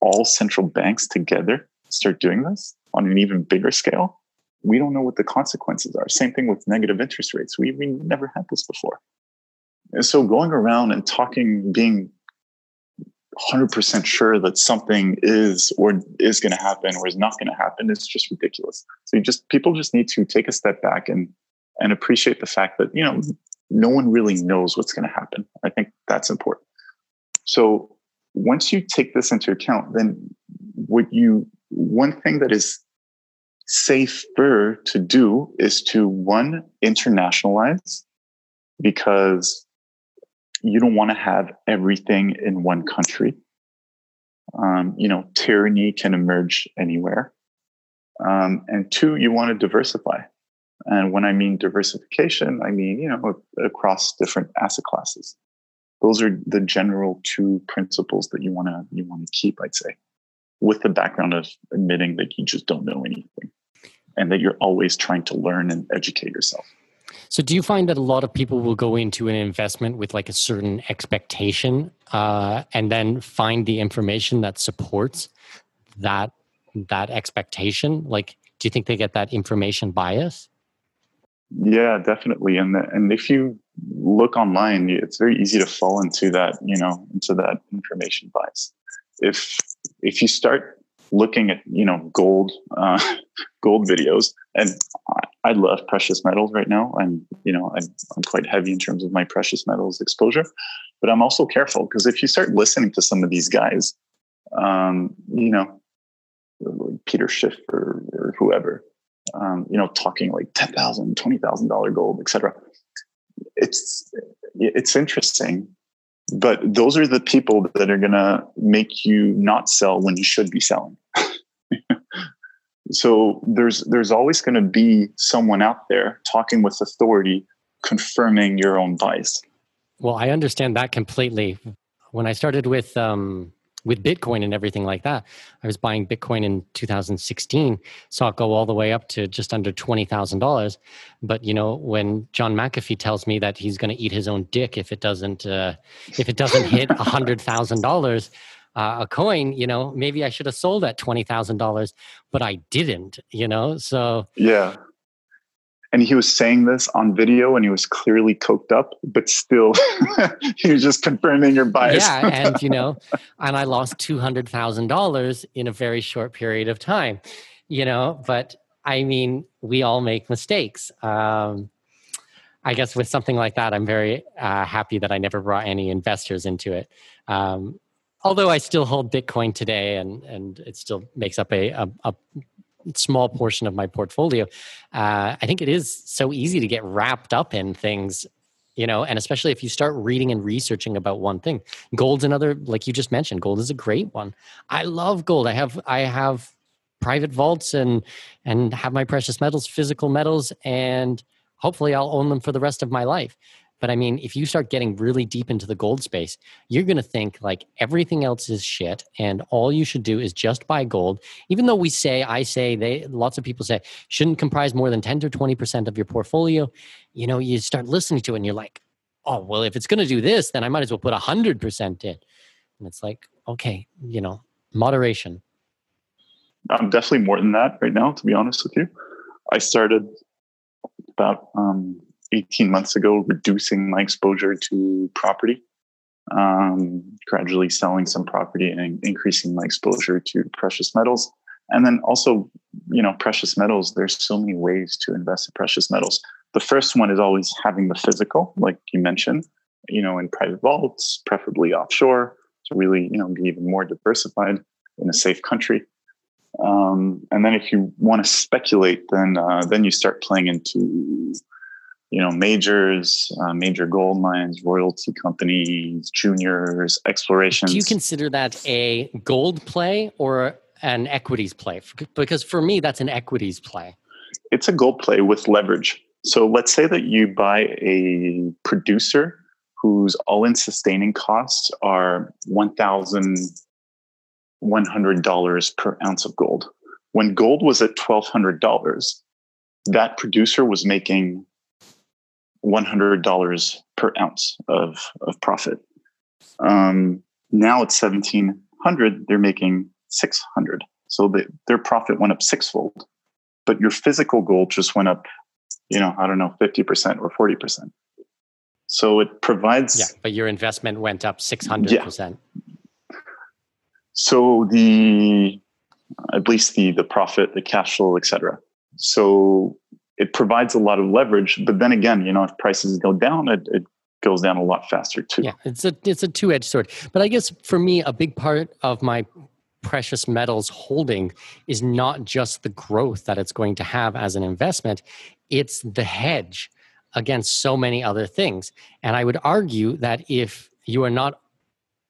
all central banks together start doing this on an even bigger scale? We don't know what the consequences are. Same thing with negative interest rates. We, we never had this before. And so going around and talking, being 100% sure that something is or is going to happen or is not going to happen is just ridiculous. So you just people just need to take a step back and and appreciate the fact that you know mm-hmm. no one really knows what's going to happen. I think that's important. So once you take this into account, then what you one thing that is safer to do is to one internationalize because you don't want to have everything in one country. Um, you know, tyranny can emerge anywhere. Um, and two, you want to diversify. And when I mean diversification, I mean, you know, across different asset classes those are the general two principles that you want to you want to keep i'd say with the background of admitting that you just don't know anything and that you're always trying to learn and educate yourself so do you find that a lot of people will go into an investment with like a certain expectation uh, and then find the information that supports that that expectation? Like do you think they get that information bias? Yeah definitely. And the, and if you look online, it's very easy to fall into that, you know, into that information bias. If if you start looking at, you know, gold uh, gold videos, and I, love precious metals right now. I'm, you know, I'm, I'm quite heavy in terms of my precious metals exposure, but I'm also careful because if you start listening to some of these guys, um, you know, like Peter Schiff or, or whoever, um, you know, talking like ten thousand, twenty thousand dollar gold, etc. It's it's interesting, but those are the people that are gonna make you not sell when you should be selling. so there's there's always going to be someone out there talking with authority, confirming your own bias. Well, I understand that completely. When I started with um, with Bitcoin and everything like that. I was buying Bitcoin in 2016, saw it go all the way up to just under twenty thousand dollars. But you know, when John McAfee tells me that he's going to eat his own dick if it doesn't uh, if it doesn't hit a hundred thousand dollars uh, a coin, you know, maybe I should have sold at twenty thousand dollars, but I didn't. You know, so yeah and he was saying this on video and he was clearly coked up but still he was just confirming your bias. Yeah and you know and i lost $200000 in a very short period of time you know but i mean we all make mistakes. Um, i guess with something like that i'm very uh, happy that i never brought any investors into it. Um, although i still hold bitcoin today and and it still makes up a, a, a small portion of my portfolio, uh, I think it is so easy to get wrapped up in things you know and especially if you start reading and researching about one thing. Gold's another like you just mentioned gold is a great one. I love gold. I have i have private vaults and and have my precious metals physical metals and hopefully i'll own them for the rest of my life but I mean, if you start getting really deep into the gold space, you're going to think like everything else is shit and all you should do is just buy gold. Even though we say, I say, they, lots of people say, shouldn't comprise more than 10 to 20% of your portfolio. You know, you start listening to it and you're like, oh, well, if it's going to do this, then I might as well put 100% in. And it's like, okay, you know, moderation. I'm definitely more than that right now, to be honest with you. I started about um, 18 months ago reducing my exposure to property, um, gradually selling some property and increasing my exposure to precious metals. And then also, you know, precious metals, there's so many ways to invest in precious metals. The first one is always having the physical, like you mentioned, you know, in private vaults, preferably offshore, to really, you know, be even more diversified in a safe country. Um, and then if you want to speculate, then uh, then you start playing into you know majors uh, major gold mines royalty companies juniors explorations do you consider that a gold play or an equities play? Because for me that's an equities play. It's a gold play with leverage. So let's say that you buy a producer whose all-in sustaining costs are $1100 per ounce of gold. When gold was at $1200 that producer was making $100 per ounce of, of profit. Um, now it's 1700 they're making 600 so the, their profit went up sixfold. But your physical gold just went up you know i don't know 50% or 40% so it provides yeah but your investment went up 600% yeah. so the at least the the profit the cash flow etc so it provides a lot of leverage. But then again, you know, if prices go down, it, it goes down a lot faster too. Yeah, it's a it's a two edged sword. But I guess for me, a big part of my precious metals holding is not just the growth that it's going to have as an investment; it's the hedge against so many other things. And I would argue that if you are not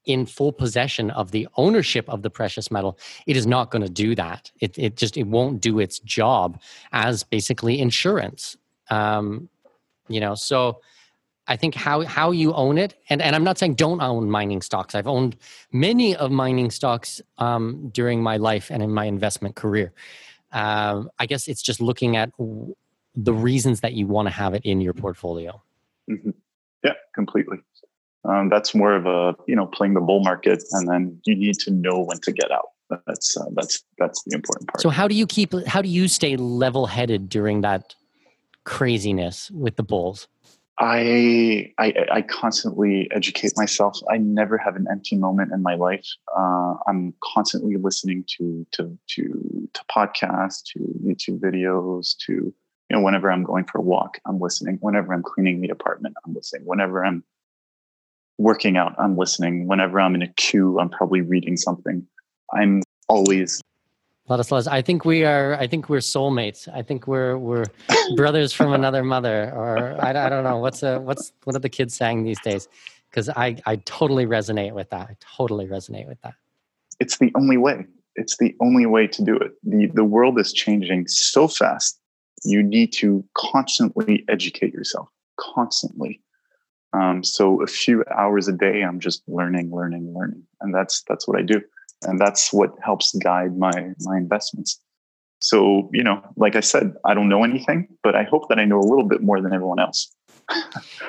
in full possession of the ownership of the precious metal, it is not going to do that. It, it just it won't do its job as basically insurance. Um, you know, so I think how how you own it, and and I'm not saying don't own mining stocks. I've owned many of mining stocks um, during my life and in my investment career. Um, I guess it's just looking at the reasons that you want to have it in your portfolio. Mm-hmm. Yeah, completely. Um, that's more of a you know playing the bull market, and then you need to know when to get out. That's uh, that's that's the important part. So how do you keep? How do you stay level headed during that craziness with the bulls? I, I, I constantly educate myself. I never have an empty moment in my life. Uh, I'm constantly listening to to to to podcasts, to YouTube videos, to you know whenever I'm going for a walk, I'm listening. Whenever I'm cleaning the apartment, I'm listening. Whenever I'm working out, I'm listening. Whenever I'm in a queue, I'm probably reading something. I'm always Ladislas, I think we are. I think we're soulmates. I think we're we're brothers from another mother, or I, I don't know what's a, what's what are the kids saying these days? Because I I totally resonate with that. I totally resonate with that. It's the only way. It's the only way to do it. the The world is changing so fast. You need to constantly educate yourself. Constantly. Um, so a few hours a day, I'm just learning, learning, learning, and that's that's what I do. And that's what helps guide my my investments. So you know like i said i don't know anything but i hope that i know a little bit more than everyone else.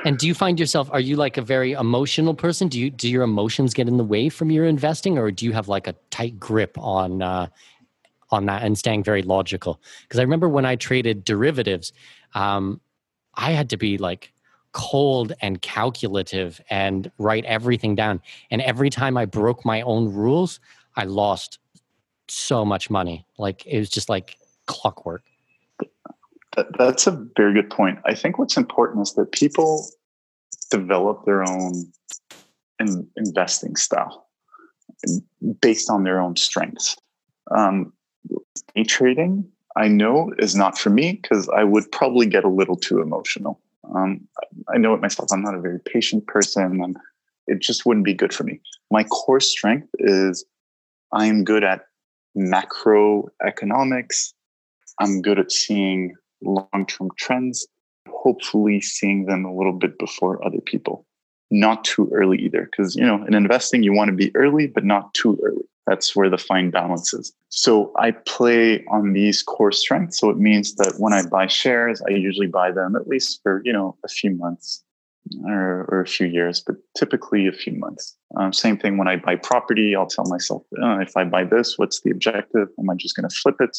And do you find yourself are you like a very emotional person? Do you do your emotions get in the way from your investing or do you have like a tight grip on uh, on that and staying very logical? Because i remember when i traded derivatives um, i had to be like cold and calculative and write everything down and every time i broke my own rules I lost so much money. Like it was just like clockwork. that's a very good point. I think what's important is that people develop their own in, investing style based on their own strengths. Um, day trading, I know, is not for me because I would probably get a little too emotional. Um, I know it myself. I'm not a very patient person, and it just wouldn't be good for me. My core strength is I'm good at macroeconomics. I'm good at seeing long term trends, hopefully seeing them a little bit before other people. Not too early either, because you know, in investing, you want to be early, but not too early. That's where the fine balance is. So I play on these core strengths. So it means that when I buy shares, I usually buy them at least for, you know, a few months or, or a few years, but typically a few months. Um, same thing when I buy property, I'll tell myself, oh, if I buy this, what's the objective? Am I just going to flip it?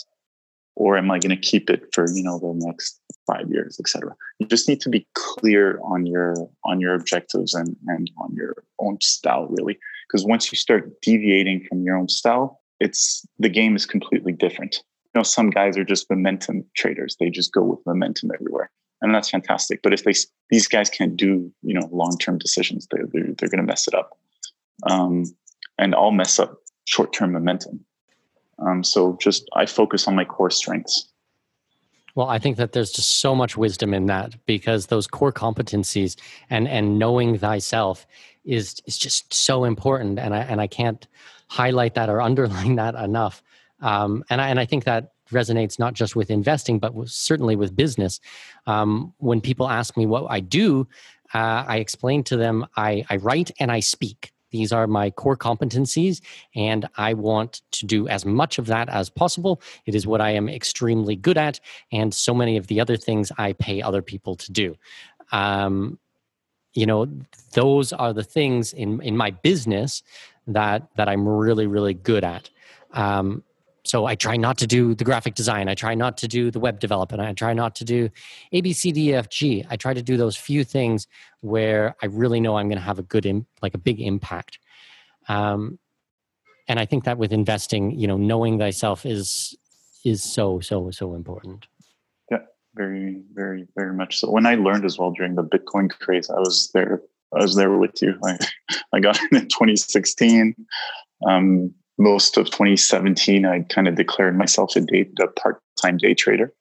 Or am I going to keep it for, you know, the next five years, etc. You just need to be clear on your on your objectives and, and on your own style, really. Because once you start deviating from your own style, it's the game is completely different. You know, some guys are just momentum traders. They just go with momentum everywhere and that's fantastic. But if they these guys can't do you know long term decisions, they're they're, they're going to mess it up, um, and I'll mess up short term momentum. Um, so just I focus on my core strengths. Well, I think that there's just so much wisdom in that because those core competencies and and knowing thyself is is just so important, and I and I can't highlight that or underline that enough. Um, and I and I think that resonates not just with investing, but certainly with business. Um, when people ask me what I do, uh, I explain to them I, I write and I speak. These are my core competencies, and I want to do as much of that as possible. It is what I am extremely good at, and so many of the other things I pay other people to do. Um, you know, those are the things in in my business that that I'm really really good at. Um, so I try not to do the graphic design. I try not to do the web development. I try not to do A, B, C, D, F, G. I try to do those few things where I really know I'm going to have a good, Im- like a big impact. Um, and I think that with investing, you know, knowing thyself is is so so so important. Yeah, very very very much so. When I learned as well during the Bitcoin craze, I was there. I was there with you. I I got in in 2016. Um, most of 2017, I kind of declared myself a, day, a part-time day trader.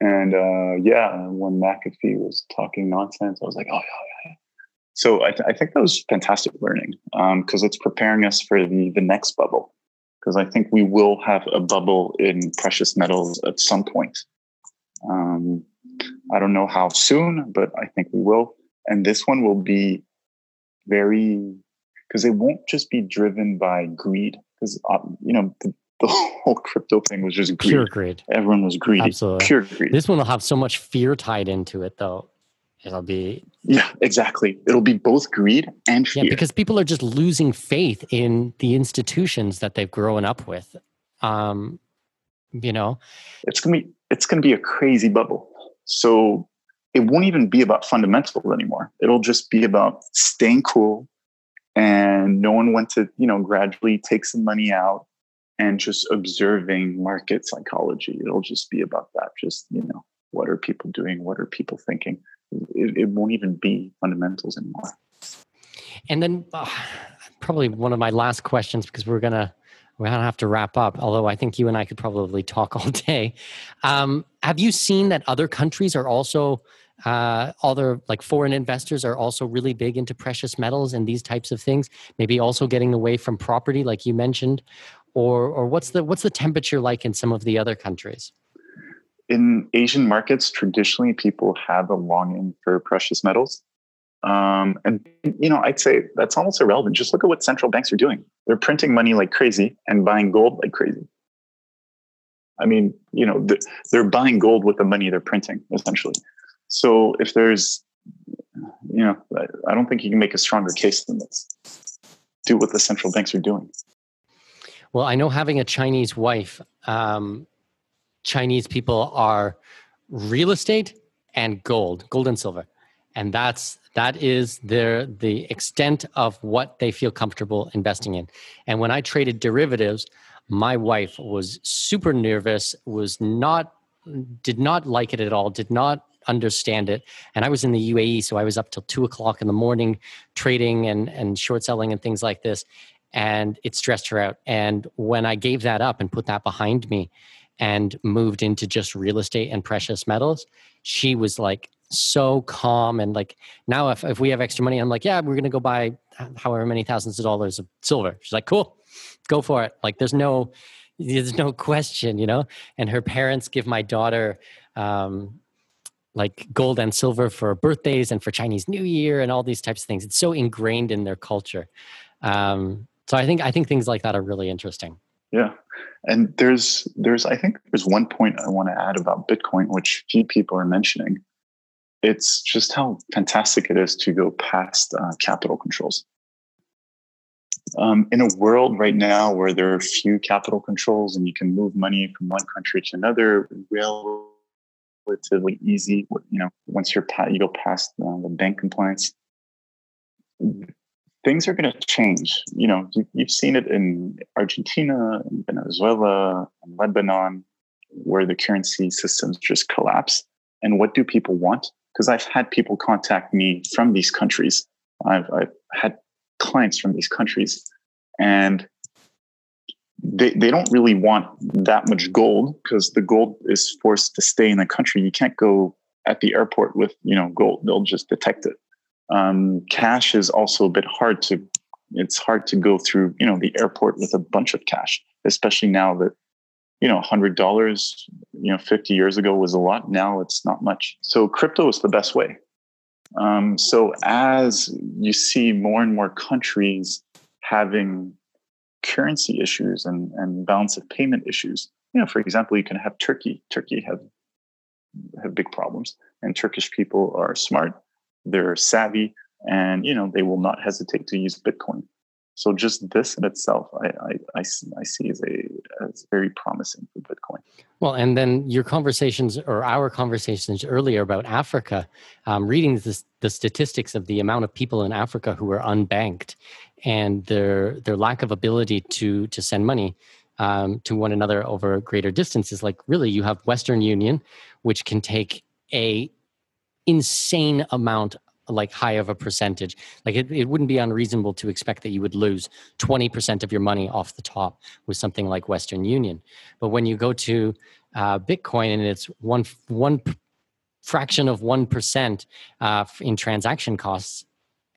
And uh, yeah, when McAfee was talking nonsense, I was like, oh yeah, yeah. So I, th- I think that was fantastic learning because um, it's preparing us for the the next bubble. Because I think we will have a bubble in precious metals at some point. Um, I don't know how soon, but I think we will. And this one will be very because it won't just be driven by greed because uh, you know the, the, whole crypto thing was just greed. Pure greed. Everyone was greedy. Absolutely. Pure greed. This one will have so much fear tied into it, though. It'll be yeah, exactly. It'll be both greed and fear. Yeah, because people are just losing faith in the institutions that they've grown up with. Um, you know, it's gonna be it's gonna be a crazy bubble. So it won't even be about fundamentals anymore. It'll just be about staying cool, and no one went to you know gradually take some money out and just observing market psychology it'll just be about that just you know what are people doing what are people thinking it, it won't even be fundamentals anymore and then uh, probably one of my last questions because we're gonna we're gonna have to wrap up. Although I think you and I could probably talk all day. Um, have you seen that other countries are also uh, other like foreign investors are also really big into precious metals and these types of things? Maybe also getting away from property, like you mentioned, or or what's the what's the temperature like in some of the other countries? In Asian markets, traditionally people have a longing for precious metals. Um, and you know, I'd say that's almost irrelevant. Just look at what central banks are doing. They're printing money like crazy and buying gold like crazy. I mean, you know, they're buying gold with the money they're printing, essentially. So if there's, you know, I don't think you can make a stronger case than this. Do what the central banks are doing. Well, I know having a Chinese wife, um, Chinese people are real estate and gold, gold and silver, and that's that is their the extent of what they feel comfortable investing in. And when I traded derivatives, my wife was super nervous, was not did not like it at all, did not understand it. And I was in the UAE, so I was up till two o'clock in the morning trading and and short selling and things like this. And it stressed her out. And when I gave that up and put that behind me and moved into just real estate and precious metals, she was like so calm and like now if, if we have extra money i'm like yeah we're gonna go buy however many thousands of dollars of silver she's like cool go for it like there's no there's no question you know and her parents give my daughter um like gold and silver for birthdays and for chinese new year and all these types of things. It's so ingrained in their culture. Um so i think i think things like that are really interesting. Yeah. And there's there's i think there's one point i want to add about bitcoin which few people are mentioning. It's just how fantastic it is to go past uh, capital controls. Um, in a world right now where there are few capital controls and you can move money from one country to another relatively easy, you know, once you're you go past uh, the bank compliance, things are going to change. You know, you, you've seen it in Argentina, in Venezuela, in Lebanon, where the currency systems just collapse. And what do people want? because I've had people contact me from these countries. I've, I've had clients from these countries, and they, they don't really want that much gold because the gold is forced to stay in the country. You can't go at the airport with you know gold; they'll just detect it. Um, cash is also a bit hard to. It's hard to go through you know the airport with a bunch of cash, especially now that you know, hundred dollars, you know, 50 years ago was a lot. Now it's not much. So crypto is the best way. Um, so as you see more and more countries having currency issues and, and balance of payment issues, you know, for example, you can have Turkey. Turkey have have big problems, and Turkish people are smart, they're savvy, and you know they will not hesitate to use Bitcoin. So just this in itself, I, I, I, I see as a as very promising for Bitcoin. Well, and then your conversations or our conversations earlier about Africa, um, reading the, the statistics of the amount of people in Africa who are unbanked and their their lack of ability to to send money um, to one another over greater distances. Like really, you have Western Union, which can take a insane amount like high of a percentage. Like it, it wouldn't be unreasonable to expect that you would lose 20% of your money off the top with something like Western Union. But when you go to uh, Bitcoin and it's one, one fraction of 1% uh, in transaction costs,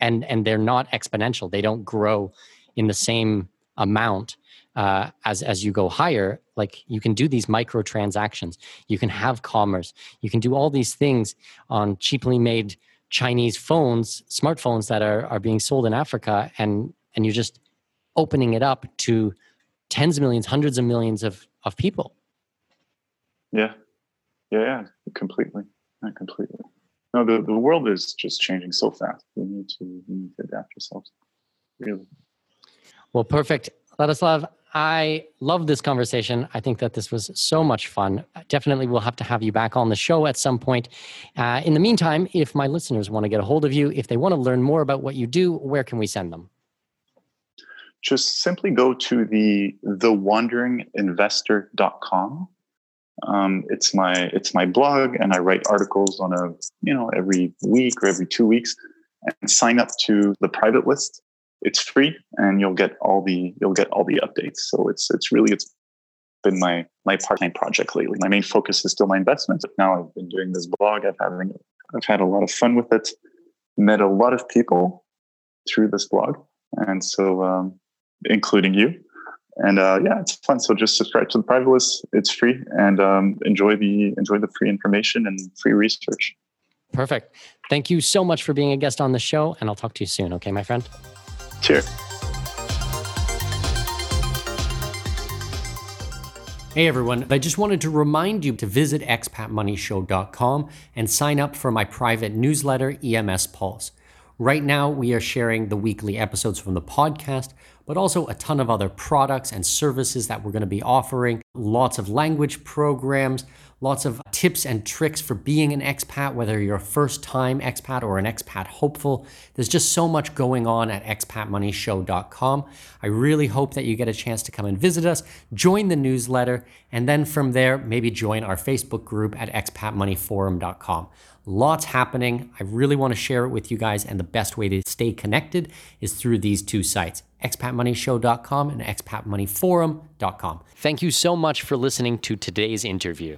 and, and they're not exponential, they don't grow in the same amount uh, as as you go higher like you can do these micro transactions you can have commerce you can do all these things on cheaply made Chinese phones, smartphones that are, are being sold in Africa, and and you're just opening it up to tens of millions, hundreds of millions of, of people. Yeah. Yeah, yeah, completely. Not completely. No, the, the world is just changing so fast. We need to we need to adapt ourselves. Really. Well, perfect. Ladislas, I love this conversation. I think that this was so much fun. Definitely, we'll have to have you back on the show at some point. Uh, in the meantime, if my listeners want to get a hold of you, if they want to learn more about what you do, where can we send them? Just simply go to the thewanderinginvestor.com. Um, it's my it's my blog, and I write articles on a you know every week or every two weeks, and sign up to the private list it's free and you'll get all the you'll get all the updates. So it's it's really it's been my my part-time project lately. My main focus is still my investments. But now I've been doing this blog. I've having I've had a lot of fun with it. Met a lot of people through this blog, and so um, including you. And uh, yeah, it's fun. So just subscribe to the private list. It's free, and um, enjoy the enjoy the free information and free research. Perfect. Thank you so much for being a guest on the show, and I'll talk to you soon. Okay, my friend. Cheers. Hey everyone, I just wanted to remind you to visit expatmoneyshow.com and sign up for my private newsletter, EMS Pulse. Right now, we are sharing the weekly episodes from the podcast, but also a ton of other products and services that we're going to be offering, lots of language programs, lots of tips and tricks for being an expat, whether you're a first time expat or an expat hopeful. There's just so much going on at expatmoneyshow.com. I really hope that you get a chance to come and visit us, join the newsletter, and then from there, maybe join our Facebook group at expatmoneyforum.com. Lots happening. I really want to share it with you guys, and the best way to stay connected is through these two sites expatmoneyshow.com and expatmoneyforum.com. Thank you so much for listening to today's interview.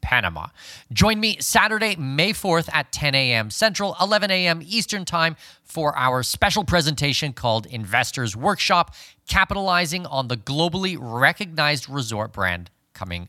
Panama. Join me Saturday, May 4th at 10 a.m. Central, 11 a.m. Eastern Time for our special presentation called Investors Workshop, capitalizing on the globally recognized resort brand coming